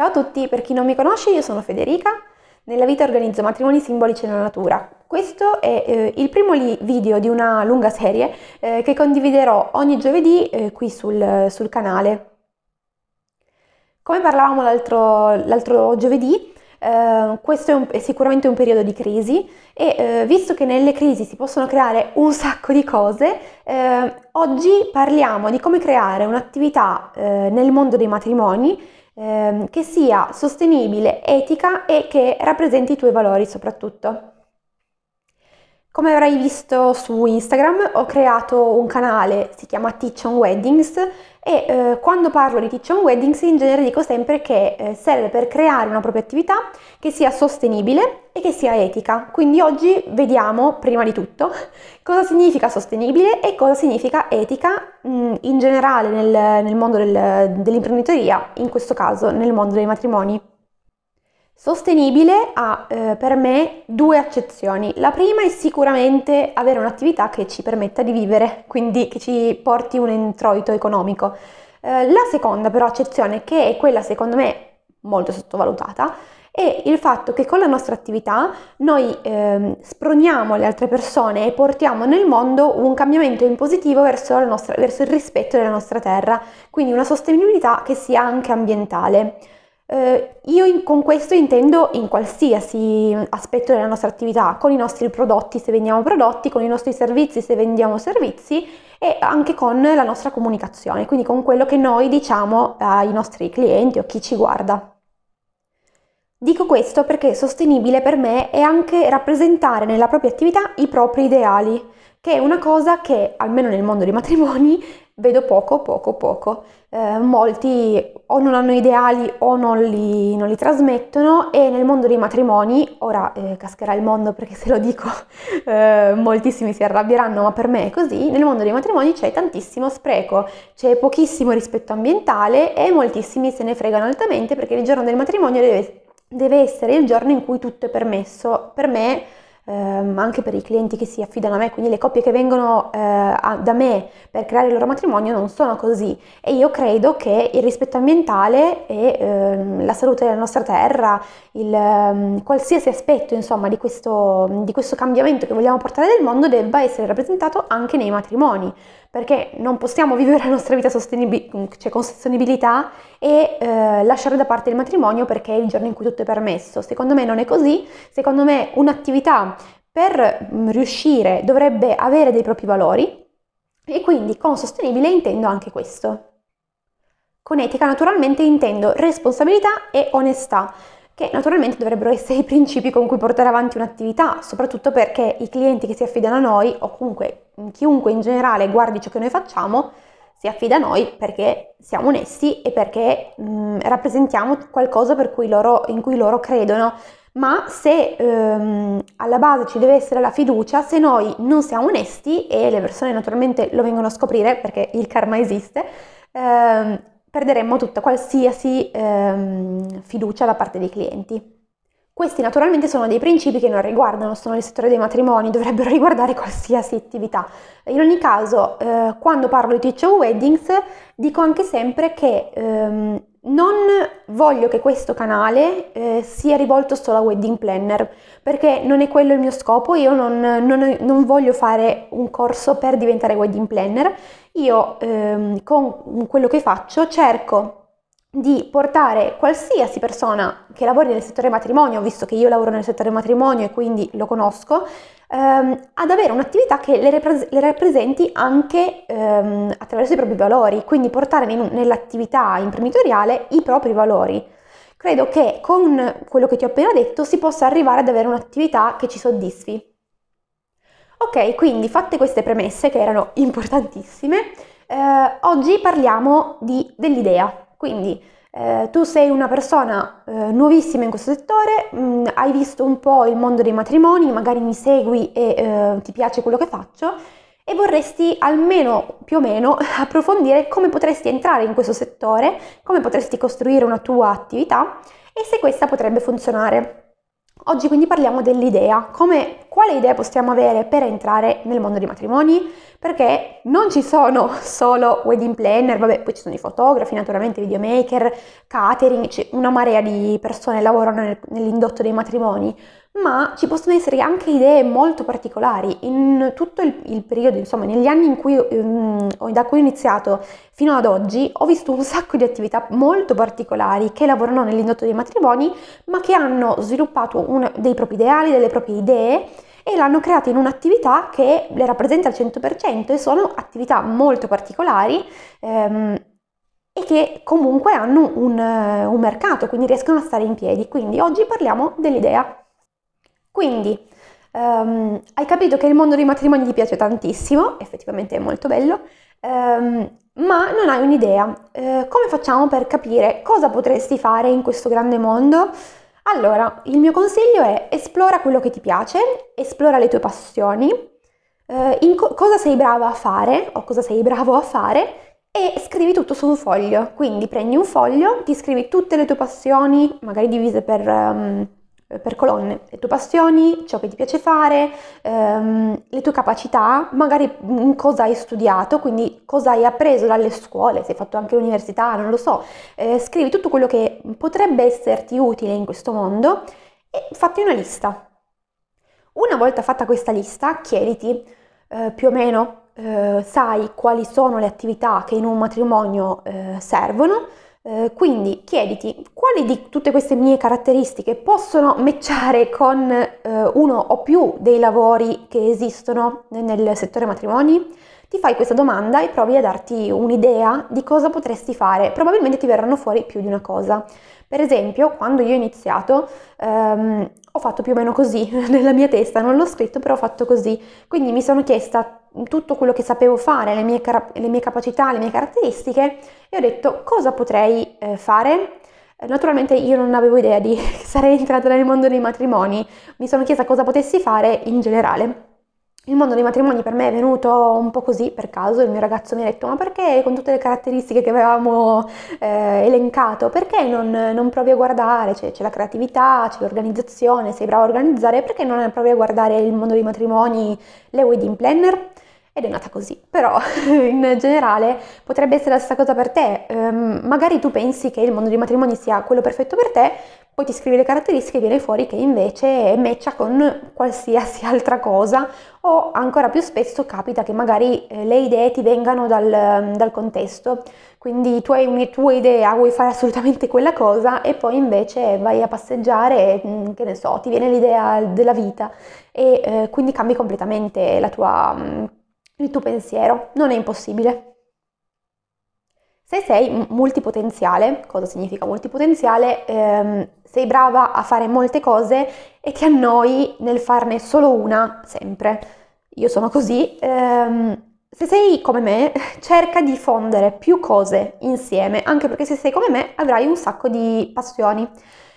Ciao a tutti, per chi non mi conosce io sono Federica, nella vita organizzo matrimoni simbolici nella natura. Questo è eh, il primo li- video di una lunga serie eh, che condividerò ogni giovedì eh, qui sul, sul, canale. Come parlavamo l'altro, l'altro giovedì, Uh, questo è, un, è, sicuramente un periodo di crisi e uh, visto che nelle crisi si possono creare un sacco di cose, uh, oggi parliamo di come creare un'attività nel mondo dei matrimoni ehm, che sia sostenibile, etica e che rappresenti i tuoi valori soprattutto. Come avrai visto su Instagram ho creato un canale, si chiama Teach on Weddings e eh, quando parlo di Teach on Weddings in genere dico sempre che eh, serve per creare una propria attività che sia sostenibile e che sia etica. Quindi oggi vediamo prima di tutto cosa significa sostenibile e cosa significa etica mh, mm, in generale nel, nel mondo del, dell'imprenditoria, in questo caso nel mondo dei matrimoni. Sostenibile ha eh, per me due accezioni. La prima è sicuramente avere un'attività che ci permetta di vivere, quindi che ci porti un introito economico. Eh, la seconda però accezione, che è quella secondo me molto sottovalutata, è il fatto che con la nostra attività noi eh, sproniamo le altre persone e portiamo nel mondo un cambiamento in positivo verso, nostra, verso il rispetto della nostra terra, quindi una sostenibilità che sia anche ambientale. Eh, io in, con questo intendo in qualsiasi aspetto della nostra attività, con i nostri prodotti se vendiamo prodotti, con i nostri servizi se vendiamo servizi e anche con la nostra comunicazione, quindi con quello che noi diciamo ai nostri clienti o chi ci guarda. Dico questo perché sostenibile per me è anche rappresentare nella propria attività i propri ideali, che è una cosa che almeno nel mondo dei matrimoni vedo poco, poco, poco. Eh, molti o non hanno ideali o non li, non li, trasmettono e nel mondo dei matrimoni, ora eh, cascherà il mondo perché se lo dico eh, moltissimi si arrabbieranno, ma per me è così, nel mondo dei matrimoni c'è tantissimo spreco, c'è pochissimo rispetto ambientale e moltissimi se ne fregano altamente perché il giorno del matrimonio deve, deve essere il giorno in cui tutto è permesso. Per me ehm, anche per i clienti che si affidano a me, quindi le coppie che vengono eh, a, da me per creare il loro matrimonio non sono così. E io credo che il rispetto ambientale e ehm, la salute della nostra terra, il, ehm, qualsiasi aspetto insomma di questo, di questo cambiamento che vogliamo portare nel mondo debba essere rappresentato anche nei matrimoni perché non possiamo vivere la nostra vita sostenib- cioè con sostenibilità e eh, lasciare da parte il matrimonio perché è il giorno in cui tutto è permesso. Secondo me non è così, secondo me un'attività per mm, riuscire dovrebbe avere dei propri valori e quindi con sostenibile intendo anche questo. Con etica naturalmente intendo responsabilità e onestà che naturalmente dovrebbero essere i principi con cui portare avanti un'attività, soprattutto perché i clienti che si affidano a noi o comunque chiunque in generale guardi ciò che noi facciamo si affida a noi perché siamo onesti e perché mh, rappresentiamo qualcosa cui loro, in cui loro credono. Ma se ehm, alla base ci deve essere la fiducia, se noi non siamo onesti e le persone naturalmente lo vengono a scoprire perché il karma esiste, ehm, perderemmo tutta qualsiasi ehm, fiducia da parte dei clienti. Questi naturalmente sono dei principi che non riguardano solo il settore dei matrimoni, dovrebbero riguardare qualsiasi attività. In ogni caso, eh, quando parlo di Teach Weddings, dico anche sempre che ehm, non voglio che questo canale eh, sia rivolto solo a wedding planner, perché non è quello il mio scopo, io non, non, non voglio fare un corso per diventare wedding planner, io ehm, con quello che faccio cerco di portare qualsiasi persona che lavori nel settore matrimonio, visto che io lavoro nel settore matrimonio e quindi lo conosco, ehm, ad avere un'attività che le, repre- le rappresenti anche ehm, attraverso i propri valori, quindi portare in, nell'attività imprenditoriale i propri valori. Credo che con quello che ti ho appena detto si possa arrivare ad avere un'attività che ci soddisfi. Ok, quindi fatte queste premesse che erano importantissime, eh, oggi parliamo di, dell'idea, quindi eh, tu sei una persona eh, nuovissima in questo settore, mh, mm, hai visto un po' il mondo dei matrimoni, magari mi segui e eh, ti piace quello che faccio e vorresti almeno più o meno approfondire come potresti entrare in questo settore, come potresti costruire una tua attività e se questa potrebbe funzionare. Oggi quindi parliamo dell'idea, come quale idee possiamo avere per entrare nel mondo dei matrimoni? Perché non ci sono solo wedding planner, vabbè, poi ci sono i fotografi, naturalmente videomaker, catering, c'è una marea di persone che lavorano nel, nell'indotto dei matrimoni, ma ci possono essere anche idee molto particolari. In tutto il, il periodo, insomma, negli anni in cui, um, da cui ho iniziato fino ad oggi, ho visto un sacco di attività molto particolari che lavorano nell'indotto dei matrimoni, ma che hanno sviluppato un, dei propri ideali, delle proprie idee e l'hanno creata in un'attività che le rappresenta al 100% e sono attività molto particolari ehm, e che comunque hanno un, un mercato, quindi riescono a stare in piedi. Quindi oggi parliamo dell'idea quindi um, hai capito che il mondo dei matrimoni ti piace tantissimo, effettivamente è molto bello, um, ma non hai un'idea. Uh, come facciamo per capire cosa potresti fare in questo grande mondo? Allora, il mio consiglio è esplora quello che ti piace, esplora le tue passioni, in co- cosa sei brava a fare o cosa sei bravo a fare e scrivi tutto su un foglio. Quindi prendi un foglio, ti scrivi tutte le tue passioni, magari divise per... Um, eh, per colonne, le tue passioni, ciò che ti piace fare, ehm, le tue capacità, magari cosa hai studiato, quindi cosa hai appreso dalle scuole, se hai fatto anche l'università, non lo so, eh, scrivi tutto quello che potrebbe esserti utile in questo mondo e fatti una lista. Una volta fatta questa lista, chiediti eh, più o meno, eh, sai quali sono le attività che in un matrimonio eh, servono, eh, quindi chiediti quali di tutte queste mie caratteristiche possono matchare con eh, uno o più dei lavori che esistono nel settore matrimoni? Ti fai questa domanda e provi a darti un'idea di cosa potresti fare. Probabilmente ti verranno fuori più di una cosa. Per esempio, quando io ho iniziato, ehm, ho fatto più o meno così nella mia testa, non l'ho scritto, però ho fatto così. Quindi mi sono chiesta tutto quello che sapevo fare, le mie, le mie capacità, le mie caratteristiche e ho detto cosa potrei eh, fare. Naturalmente io non avevo idea di sarei entrata nel mondo dei matrimoni, mi sono chiesta cosa potessi fare in generale. Il mondo dei matrimoni per me è venuto un po' così per caso, il mio ragazzo mi ha detto ma perché con tutte le caratteristiche che avevamo eh, elencato, perché non, non, provi a guardare, c'è, c'è, la creatività, c'è l'organizzazione, sei bravo a organizzare, perché non provi a guardare il mondo dei matrimoni, le wedding planner? ed è nata così. Però in generale potrebbe essere la stessa cosa per te. Um, magari tu pensi che il mondo dei matrimoni sia quello perfetto per te, poi ti scrivi le caratteristiche e viene fuori che invece è matcha con qualsiasi altra cosa o ancora più spesso capita che magari eh, le idee ti vengano dal, dal contesto. Quindi tu hai una tua idea, vuoi fare assolutamente quella cosa e poi invece vai a passeggiare, mm, che ne so, ti viene l'idea della vita e eh, quindi cambi completamente tua mm, il tuo pensiero, non è impossibile. Se sei multipotenziale, cosa significa multipotenziale? Ehm, sei brava a fare molte cose e ti annoi nel farne solo una sempre. Io sono così. Ehm, se sei come me, cerca di fondere più cose insieme, anche perché se sei come me avrai un sacco di passioni.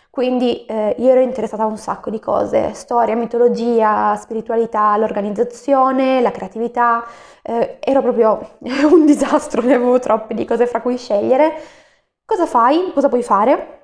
Quindi eh, io ero interessata a un sacco di cose, storia, mitologia, spiritualità, l'organizzazione, la creatività, eh, ero proprio un disastro, ne avevo troppe di cose fra cui scegliere. Cosa fai? Cosa puoi fare?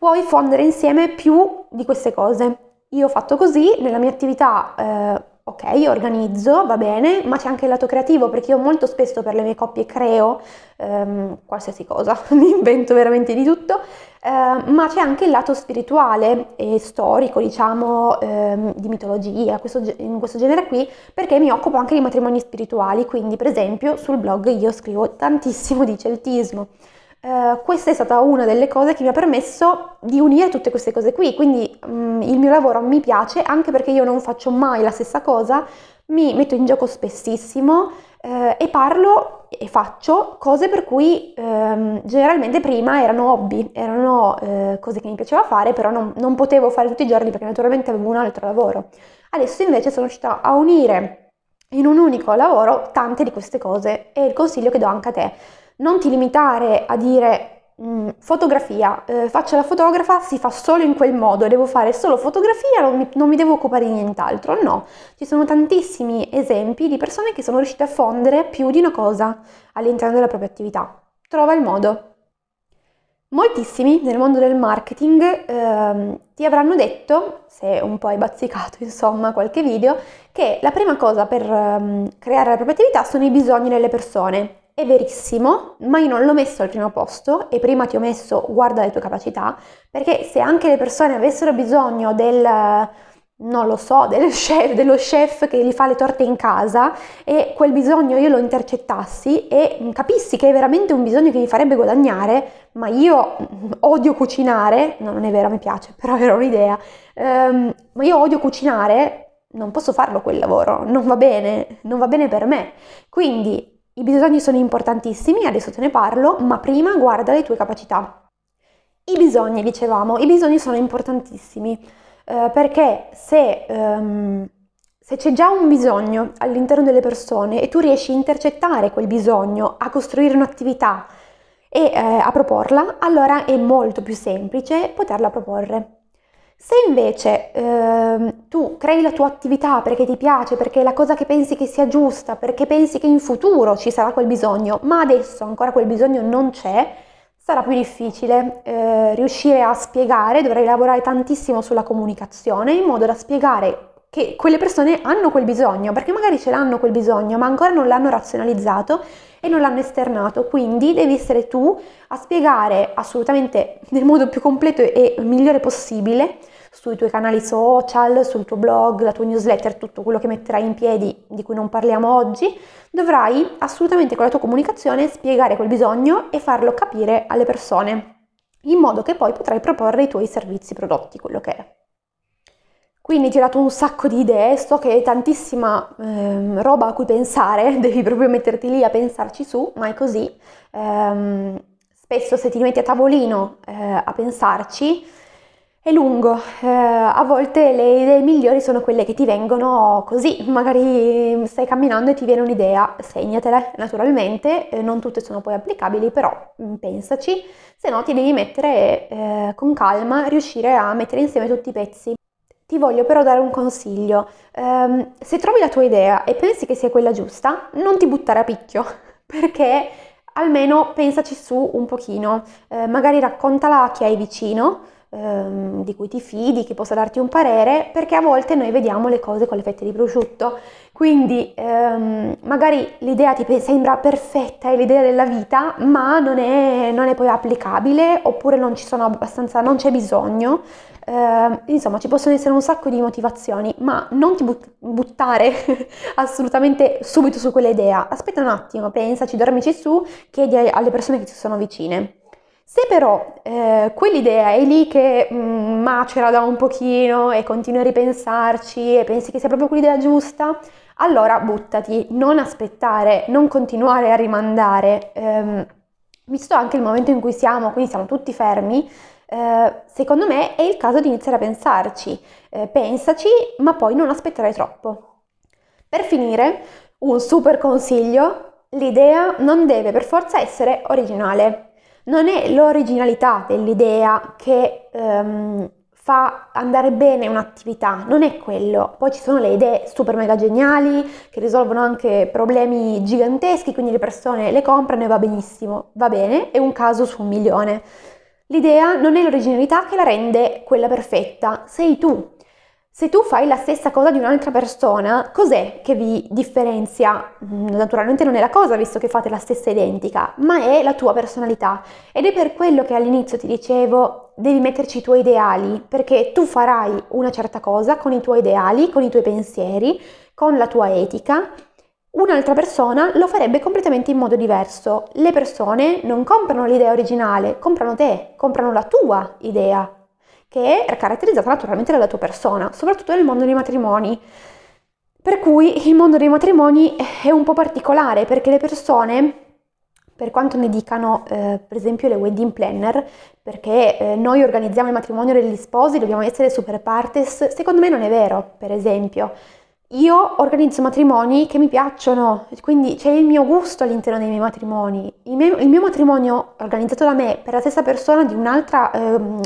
Puoi fondere insieme più di queste cose. Io ho fatto così, nella mia attività eh, ok, organizzo, va bene, ma c'è anche il lato creativo perché io molto spesso per le mie coppie creo ehm, qualsiasi cosa, mi invento veramente di tutto, eh, ma c'è anche il lato spirituale e storico, diciamo, ehm, di mitologia, questo, in questo genere qui, perché mi occupo anche di matrimoni spirituali, quindi per esempio sul blog io scrivo tantissimo di celtismo. Uh, questa è stata una delle cose che mi ha permesso di unire tutte queste cose qui, quindi um, il mio lavoro mi piace anche perché io non faccio mai la stessa cosa, mi metto in gioco spessissimo uh, e parlo e faccio cose per cui um, generalmente prima erano hobby, erano uh, cose che mi piaceva fare, però non, non potevo fare tutti i giorni perché naturalmente avevo un altro lavoro. Adesso invece sono riuscita a unire in un unico lavoro tante di queste cose e il consiglio che do anche a te non ti limitare a dire mm, fotografia, eh, faccio la fotografa, si fa solo in quel modo, devo fare solo fotografia, non mi, non mi devo occupare di nient'altro. No, ci sono tantissimi esempi di persone che sono riuscite a fondere più di una cosa all'interno della propria attività. Trova il modo. Moltissimi nel mondo del marketing ehm, ti avranno detto, se un po' hai bazzicato insomma qualche video, che la prima cosa per ehm, creare la propria attività sono i bisogni delle persone. È verissimo, ma io non l'ho messo al primo posto e prima ti ho messo guarda le tue capacità, perché se anche le persone avessero bisogno del non lo so, chef, dello chef che gli fa le torte in casa e quel bisogno io lo intercettassi e capissi che è veramente un bisogno che gli farebbe guadagnare, ma io odio cucinare, no non è vero, mi piace, però era un'idea, um, ma io odio cucinare, non posso farlo quel lavoro, non va bene, non va bene per me. Quindi i bisogni sono importantissimi, adesso te ne parlo, ma prima guarda le tue capacità. I bisogni, dicevamo, i bisogni sono importantissimi. Eh, perché se, um, se c'è già un bisogno all'interno delle persone e tu riesci a intercettare quel bisogno, a costruire un'attività e eh, a proporla, allora è molto più semplice poterla proporre. Se invece eh, tu crei la tua attività perché ti piace, perché è la cosa che pensi che sia giusta, perché pensi che in futuro ci sarà quel bisogno, ma adesso ancora quel bisogno non c'è, sarà più difficile eh, riuscire a spiegare, dovrai lavorare tantissimo sulla comunicazione in modo da spiegare che quelle persone hanno quel bisogno, perché magari ce l'hanno quel bisogno, ma ancora non l'hanno razionalizzato e non l'hanno esternato, quindi devi essere tu a spiegare assolutamente nel modo più completo e migliore possibile sui tuoi canali social, sul tuo blog, la tua newsletter, tutto quello che metterai in piedi di cui non parliamo oggi, dovrai assolutamente con la tua comunicazione spiegare quel bisogno e farlo capire alle persone, in modo che poi potrai proporre i tuoi servizi, prodotti, quello che è. Quindi ho dato un sacco di idee, so che hai tantissima ehm, roba a cui pensare, devi proprio metterti lì a pensarci su, ma è così. Ehm, spesso se ti metti a tavolino eh, a pensarci, è lungo, eh, a volte le idee migliori sono quelle che ti vengono così, magari stai camminando e ti viene un'idea, segnatela naturalmente, eh, non tutte sono poi applicabili, però mm, pensaci, se no ti devi mettere eh, con calma, riuscire a mettere insieme tutti i pezzi. Ti voglio però dare un consiglio, um, se trovi la tua idea e pensi che sia quella giusta, non ti buttare a picchio, perché almeno pensaci su un pochino, eh, magari raccontala a chi hai vicino, ehm, di cui ti fidi, che possa darti un parere, perché a volte noi vediamo le cose con le fette di prosciutto. Quindi ehm, magari l'idea ti sembra perfetta, è l'idea della vita, ma non è, non è poi applicabile oppure non ci sono abbastanza, non c'è bisogno. Eh, insomma, ci possono essere un sacco di motivazioni, ma non ti but- buttare assolutamente subito su quell'idea. Aspetta un attimo, pensaci, dormici su, chiedi alle persone che ti sono vicine. Se però eh, quell'idea è lì che mm, macera da un pochino e continui a ripensarci e pensi che sia proprio quell'idea giusta, allora buttati, non aspettare, non continuare a rimandare. Eh, visto anche il momento in cui siamo, quindi siamo tutti fermi, eh, secondo me è il caso di iniziare a pensarci. Eh, pensaci, ma poi non aspettare troppo. Per finire, un super consiglio, l'idea non deve per forza essere originale non è l'originalità dell'idea che um, fa andare bene un'attività, non è quello. Poi ci sono le idee super mega geniali che risolvono anche problemi giganteschi, quindi le persone le comprano e va benissimo, va bene, è un caso su un milione. L'idea non è l'originalità che la rende quella perfetta, sei tu se tu fai la stessa cosa di un'altra persona, cos'è che vi differenzia? Mm, naturalmente non è la cosa, visto che fate la stessa identica, ma è la tua personalità. Ed è per quello che all'inizio ti dicevo, devi metterci i tuoi ideali, perché tu farai una certa cosa con i tuoi ideali, con i tuoi pensieri, con la tua etica. Un'altra persona lo farebbe completamente in modo diverso. Le persone non comprano l'idea originale, comprano te, comprano la tua idea che è caratterizzata naturalmente dalla tua persona, soprattutto nel mondo dei matrimoni. Per cui il mondo dei matrimoni è un po' particolare perché le persone, per quanto ne dicano eh, per esempio le wedding planner, perché eh, noi organizziamo il matrimonio degli sposi, dobbiamo essere super partes, secondo me non è vero, per esempio. Io organizzo matrimoni che mi piacciono, quindi c'è il mio gusto all'interno dei miei matrimoni. Il mio, il mio matrimonio organizzato da me per la stessa persona di un'altra ehm,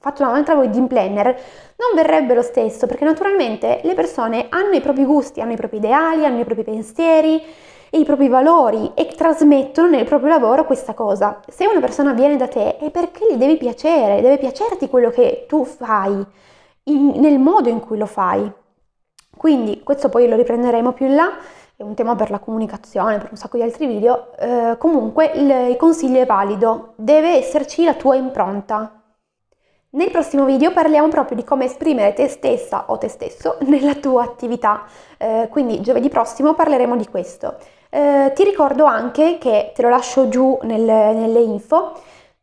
fatto un'altra wedding planner, non verrebbe lo stesso, perché naturalmente le persone hanno i propri gusti, hanno i propri ideali, hanno i propri pensieri e i propri valori e trasmettono nel proprio lavoro questa cosa. Se una persona viene da te è perché gli deve piacere, deve piacerti quello che tu fai, in, nel modo in cui lo fai. Quindi questo poi lo riprenderemo più in là, è un tema per la comunicazione, per un sacco di altri video. Eh, comunque il, il consiglio è valido, deve esserci la tua impronta, nel prossimo video parliamo proprio di come esprimere te stessa o te stesso nella tua attività, eh, quindi giovedì prossimo parleremo di questo. Eh, ti ricordo anche che, te lo lascio giù nel, nelle info,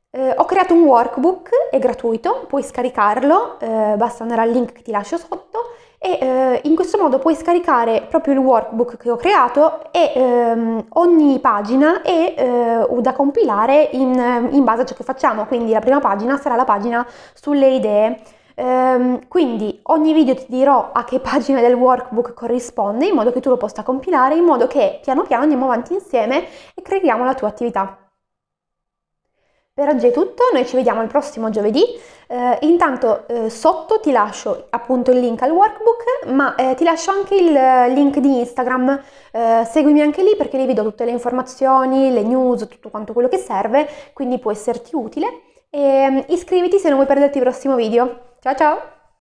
eh, ho creato un workbook, è gratuito, puoi scaricarlo, eh, basta andare al link che ti lascio sotto e eh, in questo modo puoi scaricare proprio il workbook che ho creato e ehm, ogni pagina è eh, da compilare in, in, base a ciò che facciamo, quindi la prima pagina sarà la pagina sulle idee. Ehm, quindi ogni video ti dirò a che pagina del workbook corrisponde in modo che tu lo possa compilare, in modo che piano piano andiamo avanti insieme e creiamo la tua attività. Per oggi è tutto, noi ci vediamo il prossimo giovedì. Eh, intanto eh, sotto ti lascio appunto il link al workbook, ma eh, ti lascio anche il link di Instagram. Eh, seguimi anche lì perché lì vi do tutte le informazioni, le news, tutto quanto quello che serve, quindi può esserti utile. E mm, iscriviti se non vuoi perderti il prossimo video. Ciao ciao!